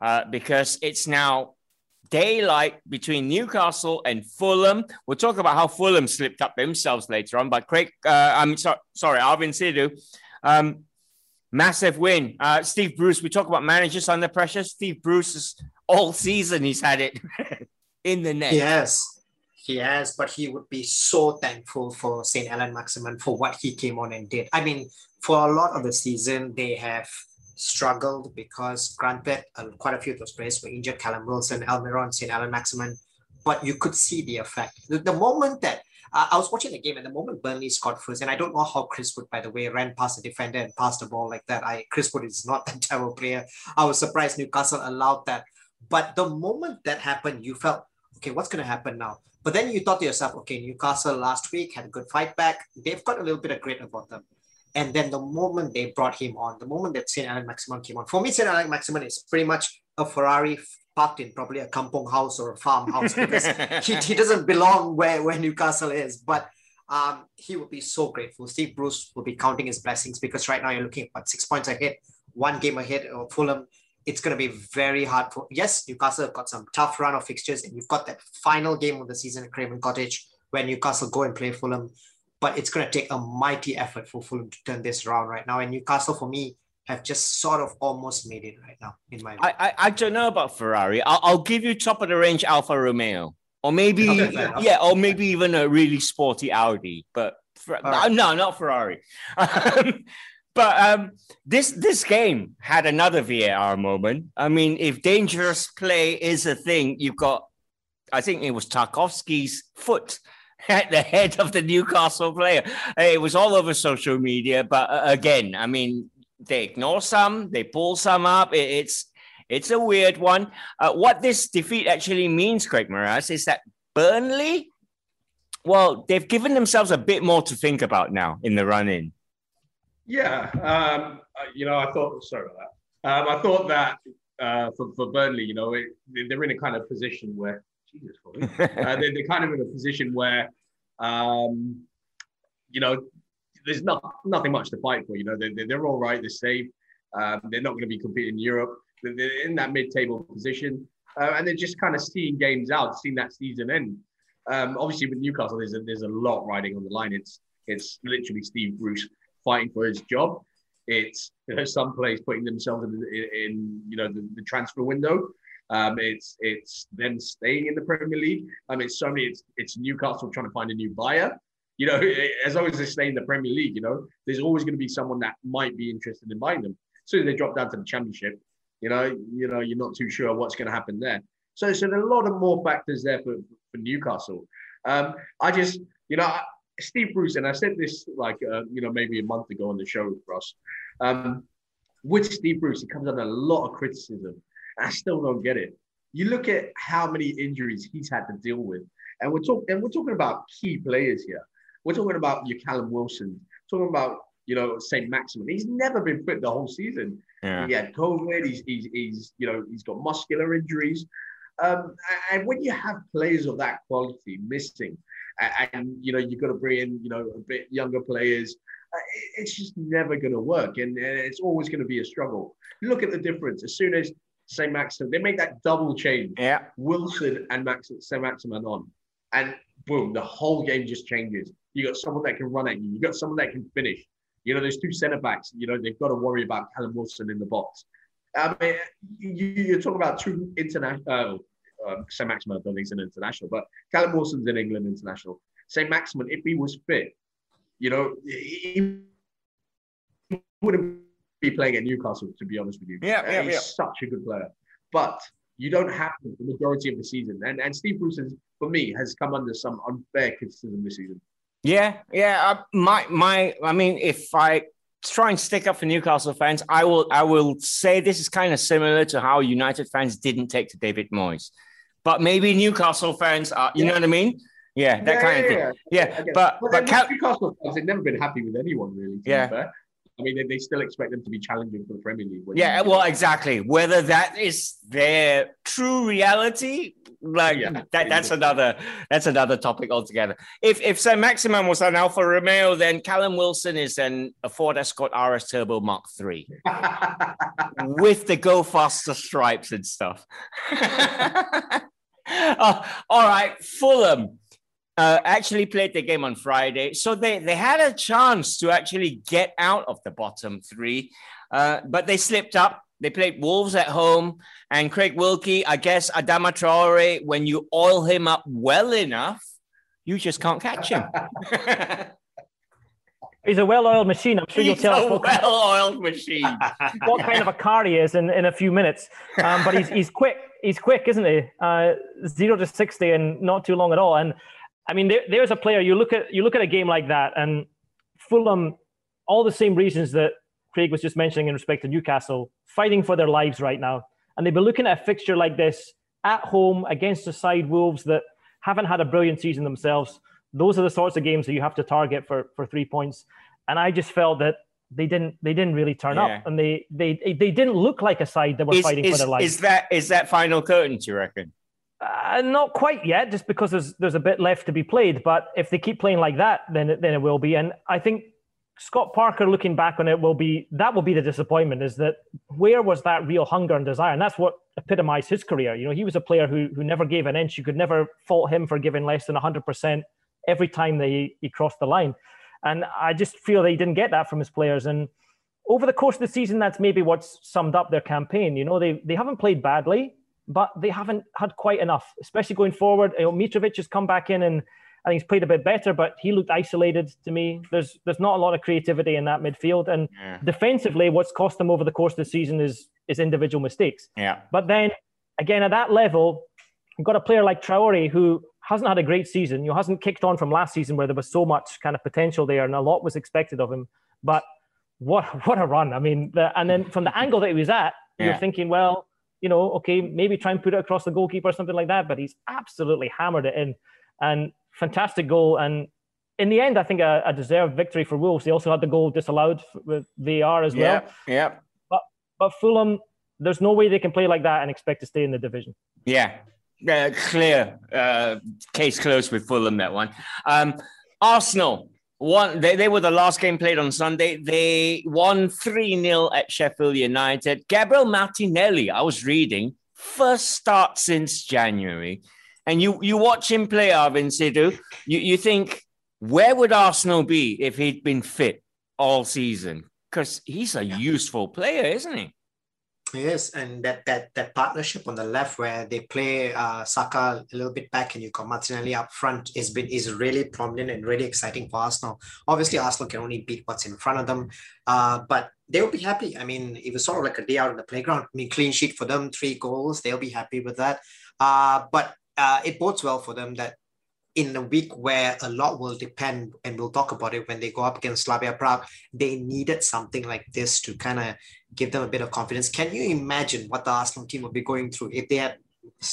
uh, because it's now daylight between Newcastle and Fulham. We'll talk about how Fulham slipped up themselves later on. But Craig, uh, I'm so, sorry, Arvin Sidhu. Um, massive win. Uh, Steve Bruce, we talk about managers under pressure. Steve Bruce is all season he's had it in the net. Yes, he has, but he would be so thankful for St. Allan Maximin for what he came on and did. I mean, for a lot of the season, they have struggled because granted, uh, quite a few of those players were injured, Callum Wilson, Almiron, St. Alan Maximin, but you could see the effect. The, the moment that uh, I was watching the game and the moment Burnley scored first, and I don't know how Chris Wood, by the way, ran past the defender and passed the ball like that. I Chris Wood is not a terrible player. I was surprised Newcastle allowed that. But the moment that happened, you felt, okay, what's going to happen now? But then you thought to yourself, okay, Newcastle last week had a good fight back. They've got a little bit of grit about them. And then the moment they brought him on, the moment that St. Allan Maximin came on, for me, St. Allan Maximin is pretty much a Ferrari parked in probably a kampong house or a farmhouse because he, he doesn't belong where, where Newcastle is. But um, he would be so grateful. Steve Bruce will be counting his blessings because right now you're looking at six points ahead, one game ahead of Fulham. It's going to be very hard for. Yes, Newcastle have got some tough run of fixtures, and you've got that final game of the season at Craven Cottage where Newcastle go and play Fulham but it's going to take a mighty effort for Fulham to turn this around right now. And Newcastle, for me, have just sort of almost made it right now, in my I, I, I don't know about Ferrari. I'll, I'll give you top of the range Alfa Romeo, or maybe okay, yeah, or maybe even a really sporty Audi. But right. no, not Ferrari. but um, this this game had another VAR moment. I mean, if dangerous play is a thing, you've got. I think it was Tarkowski's foot at the head of the Newcastle player. It was all over social media, but uh, again, I mean, they ignore some, they pull some up. It's it's a weird one. Uh, what this defeat actually means, Craig Moraz, is that Burnley, well, they've given themselves a bit more to think about now in the run in. Yeah, um, uh, you know, I thought. Sorry about that. Um, I thought that uh, for for Burnley, you know, it, they're in a kind of position where Jesus, uh, they're, they're kind of in a position where, um, you know, there's not nothing much to fight for. You know, they're, they're all right. They're safe. Um, they're not going to be competing in Europe. They're, they're in that mid-table position, uh, and they're just kind of seeing games out, seeing that season end. Um, obviously, with Newcastle, there's a, there's a lot riding on the line. It's it's literally Steve Bruce fighting for his job. It's you know, some players putting themselves in, in, in you know the, the transfer window. Um, it's it's them staying in the Premier League. I mean, so many. It's it's Newcastle trying to find a new buyer. You know, as long as they stay in the Premier League, you know, there's always going to be someone that might be interested in buying them. So they drop down to the Championship. You know, you know, you're not too sure what's going to happen there. So, so a lot of more factors there for, for Newcastle. Um, I just, you know, Steve Bruce, and I said this like, uh, you know, maybe a month ago on the show, Ross. Um, with Steve Bruce, he comes under a lot of criticism I still don't get it. You look at how many injuries he's had to deal with, and we're talking and we're talking about key players here. We're talking about your Callum Wilson, talking about you know Saint Maximin. He's never been fit the whole season. Yeah. He had COVID. He's, he's he's you know he's got muscular injuries. Um, and when you have players of that quality missing, and, and you know you've got to bring in you know a bit younger players, uh, it's just never going to work, and, and it's always going to be a struggle. Look at the difference. As soon as St. Maximin. They make that double change. Yeah. Wilson and Max St. Maximin on. And boom, the whole game just changes. You got someone that can run at you. You got someone that can finish. You know, there's two centre backs. You know, they've got to worry about Callum Wilson in the box. I mean, you, are talking about two international. Uh, um, St. Maximin, I don't think he's an international, but Callum Wilson's an England international. St. Maximin, if he was fit, you know, he wouldn't be playing at Newcastle, to be honest with you. Yeah, yeah, He's yeah. such a good player. But you don't have the majority of the season. And, and Steve Bruce, has, for me, has come under some unfair criticism this season. Yeah, yeah. Uh, my, my, I mean, if I try and stick up for Newcastle fans, I will, I will say this is kind of similar to how United fans didn't take to David Moyes. But maybe Newcastle fans are, you yeah. know what I mean? Yeah, that yeah, kind yeah, of thing. Yeah, but but, but Cal- Newcastle fans have never been happy with anyone really. yeah, I mean, they, they still expect them to be challenging for the Premier League. Yeah, well, exactly. Whether that is their true reality, like yeah, that, that's another that's another topic altogether. If if Saint Maximin was an Alfa Romeo, then Callum Wilson is an a Ford Escort RS Turbo Mark III with the Go Faster stripes and stuff. uh, all right, Fulham uh, actually played the game on Friday. So they, they had a chance to actually get out of the bottom three, uh, but they slipped up. They played Wolves at home, and Craig Wilkie, I guess Adama Traore, when you oil him up well enough, you just can't catch him. He's a well-oiled machine. I'm sure you'll He's tell us a what, kind of, well-oiled machine. what kind of a car he is in, in a few minutes. Um, but he's he's quick. He's quick, isn't he? Uh, zero to sixty and not too long at all. And I mean, there, there's a player. You look at you look at a game like that, and Fulham, all the same reasons that Craig was just mentioning in respect to Newcastle, fighting for their lives right now. And they've been looking at a fixture like this at home against the side Wolves that haven't had a brilliant season themselves. Those are the sorts of games that you have to target for for three points. And I just felt that they didn't they didn't really turn Yeah. up, and they they they didn't look like a side that were is, fighting for is, their lives. is that is that final curtain? Do you reckon? Uh, not quite yet, just because there's there's a bit left to be played. But if they keep playing like that, then it, then it will be. And I think Scott Parker, looking back on it, will be that will be the disappointment. Is that where was that real hunger and desire? And that's what epitomized his career. You know, he was a player who who never gave an inch. You could never fault him for giving less than hundred percent every time that he, he crossed the line. And I just feel they didn't get that from his players. And over the course of the season, that's maybe what's summed up their campaign. You know, they they haven't played badly, but they haven't had quite enough, especially going forward. You know, Mitrovic has come back in and I think he's played a bit better, but he looked isolated to me. There's there's not a lot of creativity in that midfield, and Yeah. defensively, what's cost them over the course of the season is is individual mistakes. Yeah. But then again, at that level, you've got a player like Traore who hasn't had a great season. You know, hasn't kicked on from last season where there was so much kind of potential there and a lot was expected of him. But what what a run! I mean, the, and then from the angle that he was at, Yeah. you're thinking, well, you know, okay, maybe try and put it across the goalkeeper or something like that. But he's absolutely hammered it in, and fantastic goal. And in the end, I think a, a deserved victory for Wolves. They also had the goal disallowed with VAR as well. Yeah. Yeah. But but Fulham, there's no way they can play like that and expect to stay in the division. Yeah, uh, clear uh, case closed with Fulham that one. Um, Arsenal won. They, they were the last game played on Sunday. They won three 0 at Sheffield United. Gabriel Martinelli, I was reading, first start since January, and you you watch him play, Arvin Sidhu. You you think where would Arsenal be if he'd been fit all season? Because he's a useful player, isn't he? Yes, and that that that partnership on the left where they play uh, Saka a little bit back and you got Martinelli up front is been is really prominent and really exciting for Arsenal. Obviously, Arsenal can only beat what's in front of them, uh, but they'll be happy. I mean, it was sort of like a day out on the playground. I mean, clean sheet for them, three goals. They'll be happy with that. Uh, but uh, it bodes well for them that in a week where a lot will depend, and we'll talk about it when they go up against Slavia Prague, they needed something like this to kind of give them a bit of confidence. Can you imagine what the Arsenal team would be going through if they had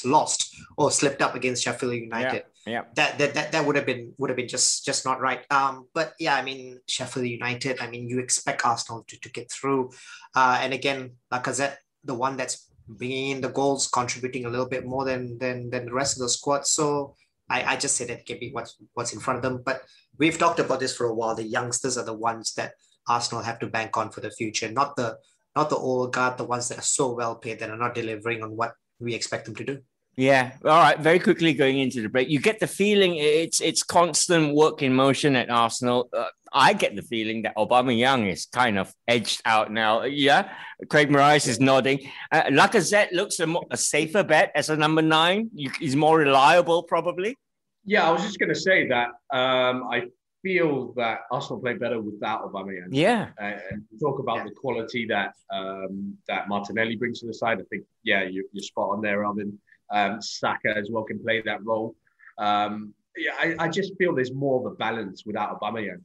lost or slipped up against Sheffield United? Yeah. That, that that that would have been would have been just just not right. Um, but yeah, I mean Sheffield United. I mean you expect Arsenal to, to get through, uh, and again, Lacazette, the one that's bringing in the goals, contributing a little bit more than than than the rest of the squad. So I, I just say that can be what's what's in front of them. But we've talked about this for a while. The youngsters are the ones that Arsenal have to bank on for the future, not the not the old guard, the ones that are so well paid that are not delivering on what we expect them to do. Yeah. All right. Very quickly going into the break, you get the feeling it's it's constant work in motion at Arsenal. Uh, I get the feeling that Aubameyang is kind of edged out now. Yeah. Craig Moraes is nodding. Uh, Lacazette looks a, mo- a safer bet as a number nine. You, he's more reliable, probably. Yeah, I was just going to say that um, I feel that Arsenal play better without Aubameyang. Yeah. Uh, and talk about the quality that um, that Martinelli brings to the side. I think, yeah, you, you're spot on there, Robin. Um, Saka as well can play that role. Um, yeah, I, I just feel there's more of a balance without Aubameyang,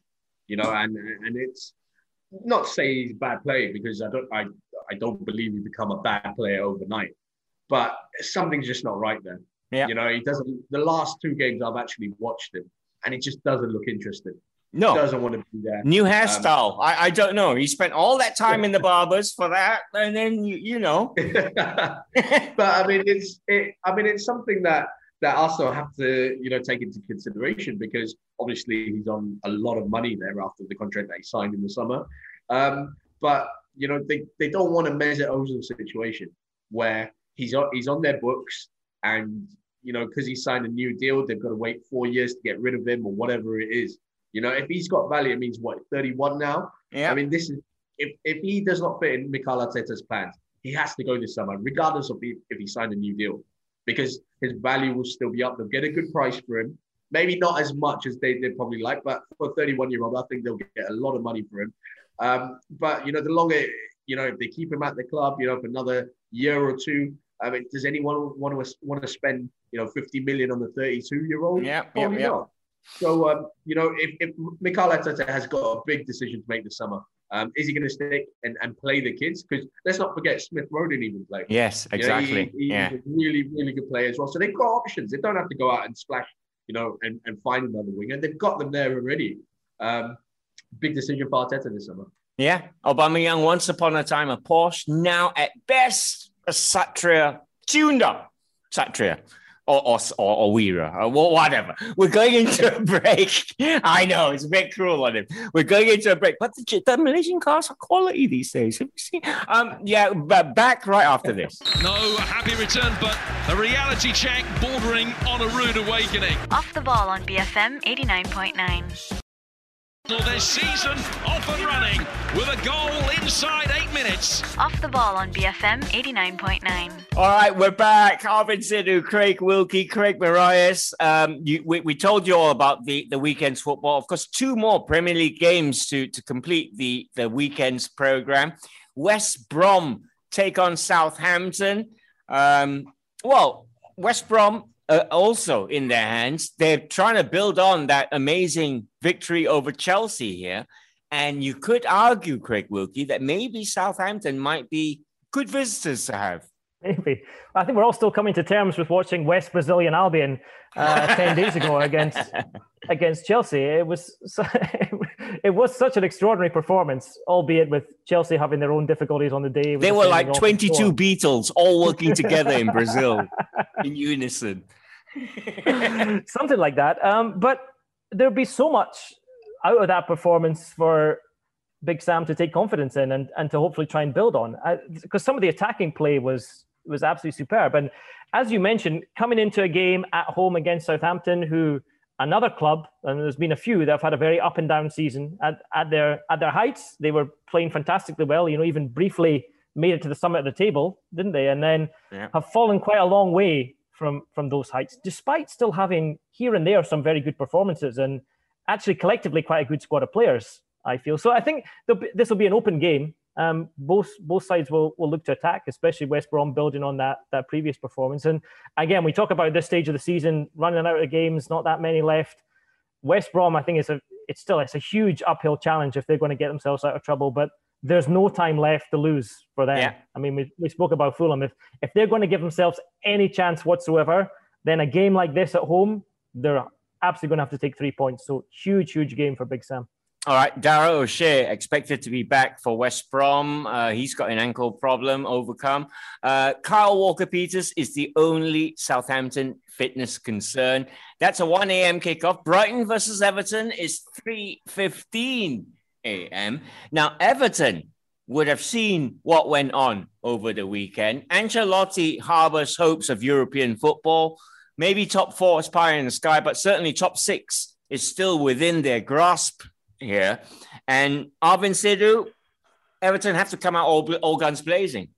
you know, and and it's not to say he's a bad player because I don't I I don't believe he become a bad player overnight, but something's just not right there. Yeah. You know, he doesn't. The last two games I've actually watched him, and it just doesn't look interested. No. He doesn't want to be there. New Um, hairstyle. I, I don't know. He spent all that time in the barbers for that, and then you, you know. but I mean, it's it. I mean, it's something that that Arsenal have to you know take into consideration because obviously he's on a lot of money there after the contract that he signed in the summer. Um, but you know, they, they don't want a Mesut Ozil situation where he's on he's on their books and you know because he signed a new deal, they've got to wait four years to get rid of him or whatever it is. You know, if he's got value, it means what thirty one now. Yeah. I mean, this is if if he does not fit in Mikel Arteta's plans, he has to go this summer, regardless of if, if he signed a new deal, because his value will still be up. They'll get a good price for him. Maybe not as much as they, they probably like, but for a 31 year old, I think they'll get a lot of money for him. Um, but you know, the longer you know, if they keep him at the club, you know, for another year or two, I mean, does anyone want to want to spend you know 50 million on the 32 year old? Yeah, probably yeah, yeah. not. So um, you know, if, if Mikel Arteta has got a big decision to make this summer, um, is he going to stick and, and play the kids? Because let's not forget Smith Rowe didn't even play. Yes, exactly. You know, he, he, yeah, a really, really good player as well. So they've got options. They don't have to go out and splash, you know, and, and find another winger. They've got them there already. Um, big decision for Arteta this summer. Yeah, Aubameyang once upon a time a Porsche, now at best a Satria tuned up Satria or or or, or Wira or whatever. We're going into a break. I know it's a bit cruel on him. We're going into a break, but the, the Malaysian cars are quality these days. Have you seen? Um, yeah, but back right after this. No happy return, but a reality check bordering on a rude awakening. Off the ball on BFM 89.9. Their season off and running with a goal inside eight minutes. Off the ball on BFM 89.9. All right, we're back. Arvin Sidhu, Craig Wilkie, Craig Marias. Um, you, we, we told you all about the, the weekend's football. Of course, two more Premier League games to, to complete the, the weekend's program. West Brom take on Southampton. Um, well, West Brom uh, also in their hands. They're trying to build on that amazing victory over Chelsea here. And you could argue, Craig Wilkie, that maybe Southampton might be good visitors to have. Maybe. I think we're all still coming to terms with watching West Brazilian Albion uh, 10 days ago against against Chelsea. It was it was such an extraordinary performance, albeit with Chelsea having their own difficulties on the day. They were like 22 Beatles all working together in Brazil in unison. Something like that. Um, but there'd be so much out of that performance for Big Sam to take confidence in and, and to hopefully try and build on. Because some of the attacking play was was absolutely superb. And as you mentioned, coming into a game at home against Southampton, who another club, and there's been a few that have had a very up and down season at, at their at their heights. They were playing fantastically well, you know, even briefly made it to the summit of the table, didn't they? And then yeah. have fallen quite a long way from from those heights, despite still having here and there some very good performances and actually collectively quite a good squad of players. I feel so. I think this will be an open game. Um, both both sides will, will look to attack, especially West Brom building on that that previous performance. And again, we talk about this stage of the season, running out of games, not that many left. West Brom, I think, is a it's still it's a huge uphill challenge if they're going to get themselves out of trouble. But there's no time left to lose for them. Yeah. I mean, we, we spoke about Fulham. If if they're going to give themselves any chance whatsoever, then a game like this at home, they're absolutely going to have to take three points. So huge, huge game for Big Sam. All right, Dara O'Shea expected to be back for West Brom. Uh, he's got an ankle problem overcome. Uh, Kyle Walker Peters is the only Southampton fitness concern. That's a 1 a.m. kickoff. Brighton versus Everton is 3:15 a.m. Now Everton would have seen what went on over the weekend. Ancelotti harbors hopes of European football, maybe top four pie in the sky, but certainly top six is still within their grasp here. And Arvin Sidhu, Everton have to come out all, all guns blazing.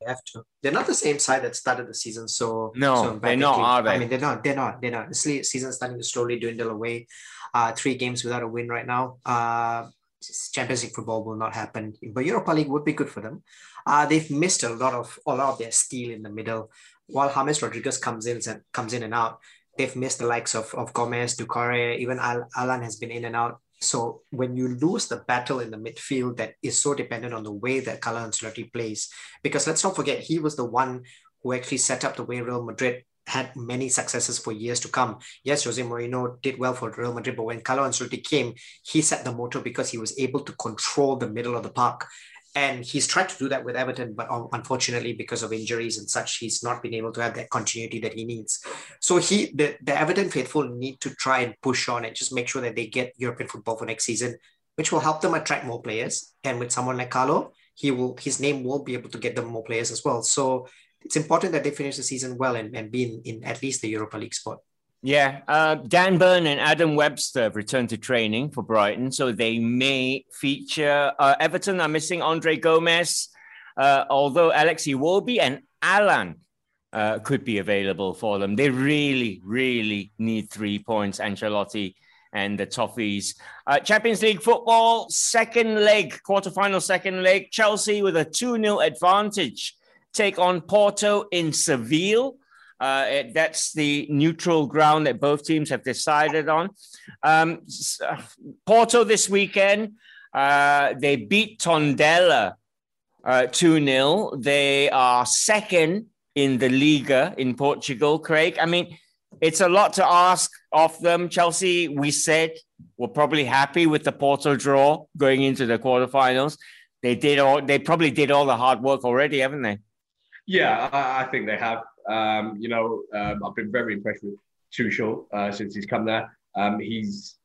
They have to. They're not the same side that started the season. So no, so they're not, are they? I mean, they're not. They're not. They're not. The season's starting to slowly dwindle away. Uh, three games without a win right now. Uh, Champions League football will not happen, but Europa League would be good for them. Uh, they've missed a lot of a lot of their steel in the middle. While James Rodriguez comes in and comes in and out, they've missed the likes of, of Gomes, Doucouré, even Al- Allan has been in and out. So when you lose the battle in the midfield that is so dependent on the way that Carlo Ancelotti plays, because let's not forget he was the one who actually set up the way Real Madrid had many successes for years to come. Yes, Jose Mourinho did well for Real Madrid, but when Carlo Ancelotti came, he set the motor because he was able to control the middle of the park. And he's tried to do that with Everton, but unfortunately, because of injuries and such, he's not been able to have that continuity that he needs. So he, the, the Everton faithful need to try and push on and just make sure that they get European football for next season, which will help them attract more players. And with someone like Carlo, he will his name will be able to get them more players as well. So it's important that they finish the season well and, and be in, in at least the Europa League spot. Yeah, uh, Dan Burn and Adam Webster have returned to training for Brighton, so they may feature. Uh, Everton are missing Andre Gomes, uh, although Alexi Iwobi and Allan uh, could be available for them. They really, really need three points, Ancelotti and the Toffees. Uh, Champions League football, second leg, quarterfinal second leg. Chelsea with a 2 0 advantage take on Porto in Seville. Uh, it, that's the neutral ground that both teams have decided on. Um, uh, Porto this weekend, uh, they beat Tondela uh, 2 0. They are second in the Liga in Portugal, Craig. I mean, it's a lot to ask of them. Chelsea, we said, were probably happy with the Porto draw going into the quarterfinals. They did all. They probably did all the hard work already, haven't they? Yeah, I think they have. Um, you know, um, I've been very impressed with Tuchel uh, since he's come there. Um, he's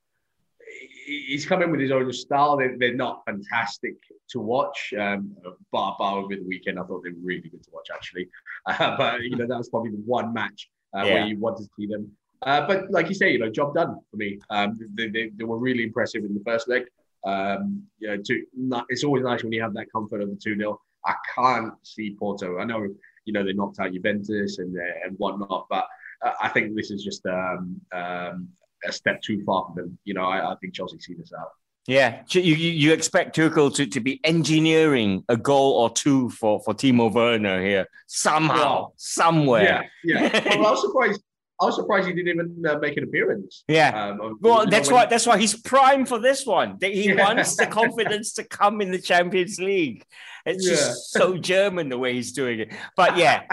he's come in with his own style. They're, they're not fantastic to watch, um, but, but over the weekend, I thought they were really good to watch actually. Uh, but you know, that was probably the one match uh, yeah. where you wanted to see them. Uh, but like you say, you know, job done for me. Um, they, they, they, were really impressive in the first leg. Um, you know, to, it's always nice when you have that comfort of the 2 0. I can't see Porto. I know, you know, they knocked out Juventus and, and whatnot, but uh, I think this is just um, um, a step too far for them. You know, I, I think Chelsea see this out. Yeah, you, you expect Tuchel to, to be engineering a goal or two for, for Timo Werner here somehow, somewhere. Yeah, yeah. Well, I was surprised. I was surprised he didn't even uh, make an appearance. Yeah. Um, well, that's why that's why he's prime for this one. He yeah. wants the confidence to come in the Champions League. It's yeah. just so German the way he's doing it. But yeah,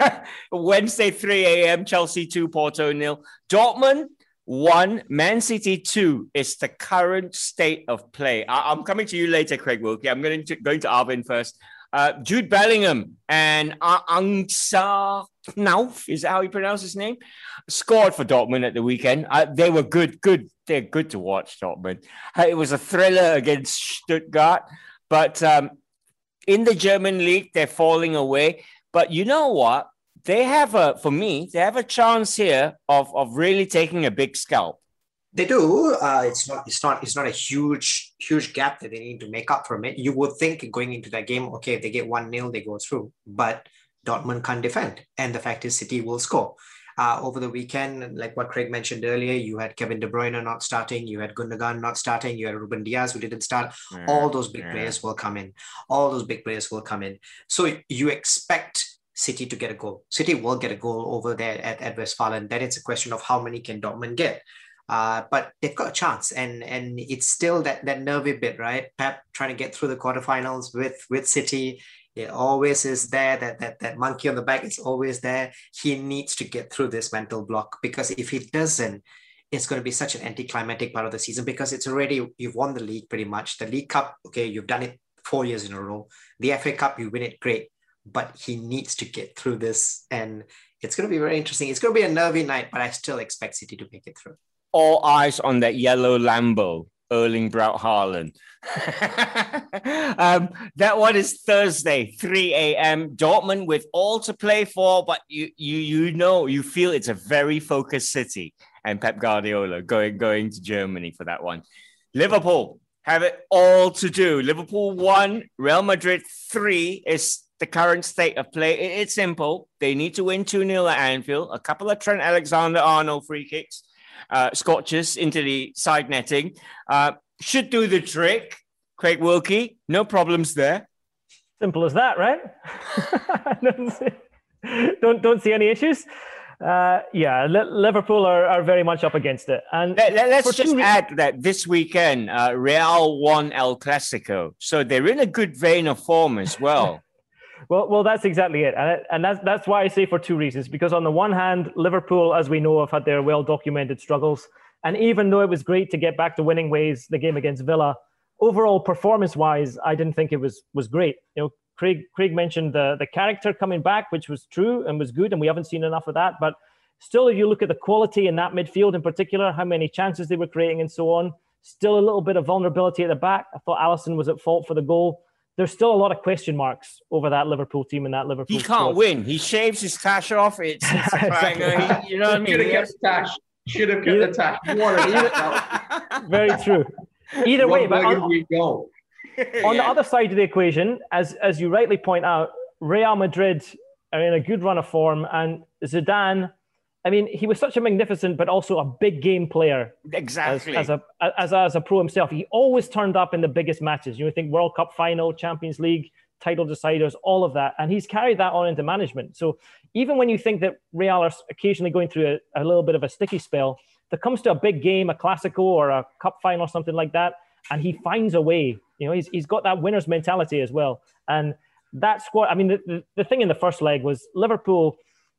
Wednesday 3 a.m. Chelsea 2, Porto nil. Dortmund one, Man City two is the current state of play. I- am coming to you later, Craig Wilkie. I'm going to going to Arvin first. Uh, Jude Bellingham and Ansgar Knauff, is that how you pronounce his name? Scored for Dortmund at the weekend. Uh, they were good, good. They're good to watch, Dortmund. Uh, it was a thriller against Stuttgart, but um, in the German league, they're falling away. But you know what? they have a for me they have a chance here of of really taking a big scalp they do uh, it's not it's not it's not a huge huge gap that they need to make up from it you would think going into that game okay if they get one nil they go through but dortmund can't defend and the fact is city will score uh, over the weekend, like what Craig mentioned earlier, you had Kevin De Bruyne not starting, you had Gundogan not starting, you had Ruben Dias who didn't start. Yeah, All those big yeah. players will come in. All those big players will come in. So you expect City to get a goal. City will get a goal over there at, at Westfalen. Then it's a question of how many can Dortmund get. Uh, but they've got a chance, and and it's still that that nervy bit, right? Pep trying to get through the quarterfinals with with City. It always is there. That that that monkey on the back is always there. He needs to get through this mental block because if he doesn't, it's going to be such an anticlimactic part of the season because it's already you've won the league pretty much. The League Cup, okay, you've done it four years in a row. The FA Cup, you win it, great but he needs to get through this. And it's going to be very interesting. It's going to be a nervy night, but I still expect City to make it through. All eyes on that yellow Lambo, Erling Braut Haaland. um, that one is Thursday, 3 a.m. Dortmund with all to play for, but you you you know you feel it's a very focused city and Pep Guardiola going going to Germany for that one. Liverpool have it all to do. Liverpool one, Real Madrid three is the current state of play. It's simple. They need to win 2 0 at Anfield, a couple of Trent Alexander Arnold free kicks, uh, scotches into the side netting. Uh, should do the trick. Craig Wilkie, no problems there. Simple as that, right? don't, see, don't, don't see any issues. Uh, yeah, Liverpool are, are very much up against it. And Let, us just re- add that this weekend, uh, Real won El Clasico, so they're in a good vein of form as well. Well, well, that's exactly it, and and that's that's why I say for two reasons. Because on the one hand, Liverpool, as we know, have had their well documented struggles, and even though it was great to get back to winning ways, the game against Villa, overall performance wise, I didn't think it was was great. You know, Craig Craig mentioned the the character coming back, which was true and was good, and we haven't seen enough of that. But still, if you look at the quality in that midfield in particular, how many chances they were creating and so on, still a little bit of vulnerability at the back. I thought Alisson was at fault for the goal there's still a lot of question marks over that Liverpool team and that Liverpool. He can't squad. win. He shaves his tash off. It's, it's exactly. Uh, he, you know what I mean. Should have kept tash. Should have kept the tash. Very true. Either way, but on, On the other side of the equation, as as you rightly point out, Real Madrid are in a good run of form, and Zidane. I mean, he was such a magnificent, but also a big game player. Exactly. As, as a as a, as a pro himself, he always turned up in the biggest matches. You think World Cup final, Champions League, title deciders, all of that, and he's carried that on into management. So even when you think that Real are occasionally going through a, a little bit of a sticky spell, there comes to a big game, a Clasico or a cup final, or something like that, and he finds a way. You know, he's he's got that winner's mentality as well, and that squad. I mean, the, the, the thing in the first leg was Liverpool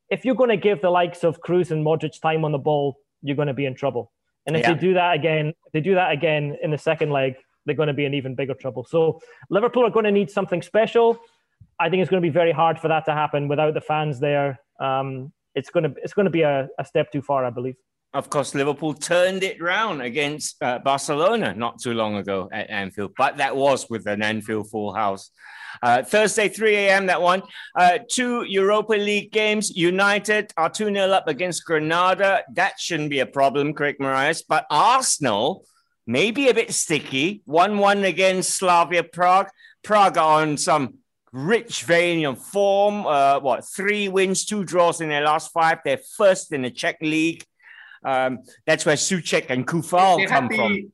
if you're going to give the likes of Kroos and Modric time on the ball, you're going to be in trouble. And if Yeah. they do that again, if they do that again in the second leg, they're going to be in even bigger trouble. So Liverpool are going to need something special. I think it's going to be very hard for that to happen without the fans there. Um, it's going to it's going to be a, a step too far, I believe. Of course, Liverpool turned it round against uh, Barcelona not too long ago at Anfield, but that was with an Anfield full house. Uh, Thursday, 3 a.m., that one. Uh, two Europa League games. United are 2 0 up against Granada. That shouldn't be a problem, Craig Marias. But Arsenal may be a bit sticky. 1 1 against Slavia Prague. Prague on some rich vein of form. Uh, what, three wins, two draws in their last five. They're first in the Czech league. Um, that's where Souček and Coufal They come had, from.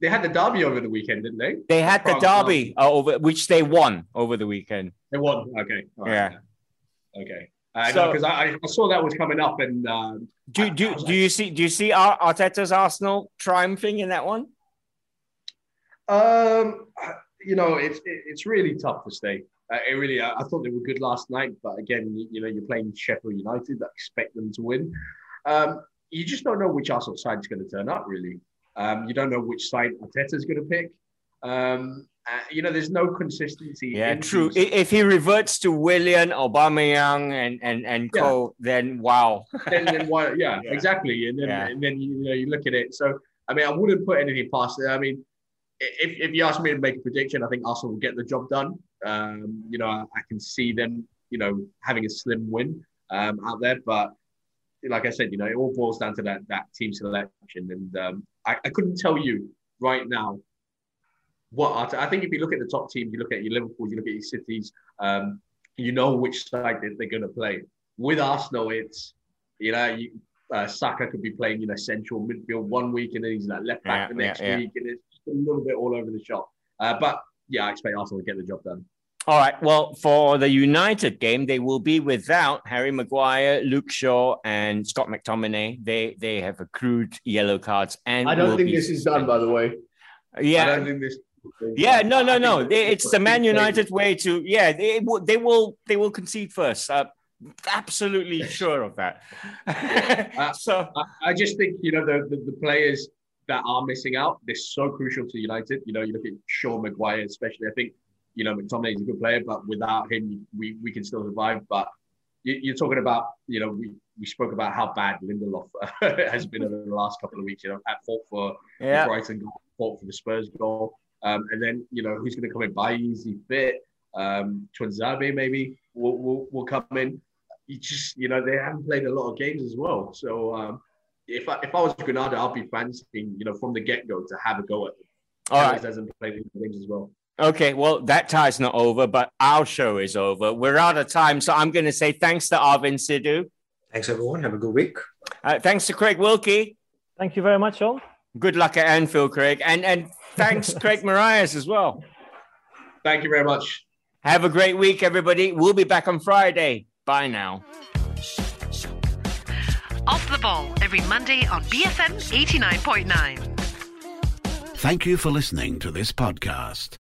they had the derby over the weekend, didn't they? They had the Prague, derby uh, over which they won over the weekend. They won. Okay. Right. Yeah. Okay. Uh, So- because I, I saw that was coming up, and um, Do do do you see do you see Ar- Arteta's Arsenal triumphing in that one? Um, you know, it's it, it's really tough to stay. Uh, it really, I, I thought they were good last night, but again, you, you know, you're playing Sheffield United. I expect them to win. Um, you just don't know which Arsenal side is going to turn up. Really, um, you don't know which side Arteta's going to pick. Um, uh, you know, there's no consistency. Yeah, true. these- If he reverts to Willian, Aubameyang, and and and Yeah. co, then wow. then, then why? Yeah, Yeah. exactly. And then Yeah. and then you know you look at it. So I mean, I wouldn't put anything past it. I mean, if, if you ask me to make a prediction, I think Arsenal will get the job done. Um, you know, I, I can see them, you know, having a slim win um, out there. But like I said, you know, it all boils down to that that team selection. And um, I, I couldn't tell you right now what I think if you look at the top teams, you look at your Liverpool, you look at your cities, um, you know which side they- they're going to play. With Arsenal, it's you know, you, uh, Saka could be playing you know central midfield one week, and then he's like left back Yeah, the next yeah, yeah. week, and it's just a little bit all over the shop. Uh, but yeah, I expect Arsenal to get the job done. All right. Well, for the United game, they will be without Harry Maguire, Luke Shaw, and Scott McTominay. They they have accrued yellow cards, and I don't think this is done, by the way. Yeah. I don't think this. Yeah, no, no, no. They- It's the Man United way to. Yeah, they will. They will. They will concede first. Uh, absolutely sure of that. Uh, so I, I just think you know the, the the players that are missing out. They're so crucial to United. You know, you look at Shaw Maguire, especially. I think you know McTominay is a good player, but without him, we we can still survive. But you, you're talking about you know we. We spoke about how bad Lindelof has been over the last couple of weeks. You know, at fault for Yeah. the Brighton goal, fault for the Spurs goal, um, and then you know who's going to come in? Bailly, he fit? Um, Tuanzebe maybe will, will will come in. You just you know they haven't played a lot of games as well. So um, if I, if I was Granada, I'd be fancying you know from the get go to have a go at them. All right. hasn't played any games as well. Okay, well, that tie's not over, but our show is over. We're out of time, so I'm going to say thanks to Arvin Sidhu. Thanks, everyone. Have a good week. Uh, thanks to Craig Wilkie. Thank you very much, all. Good luck at Anfield, Craig. And and thanks, Craig Marias, as well. Thank you very much. Have a great week, everybody. We'll be back on Friday. Bye now. Off the ball every Monday on BFM 89.9. Thank you for listening to this podcast.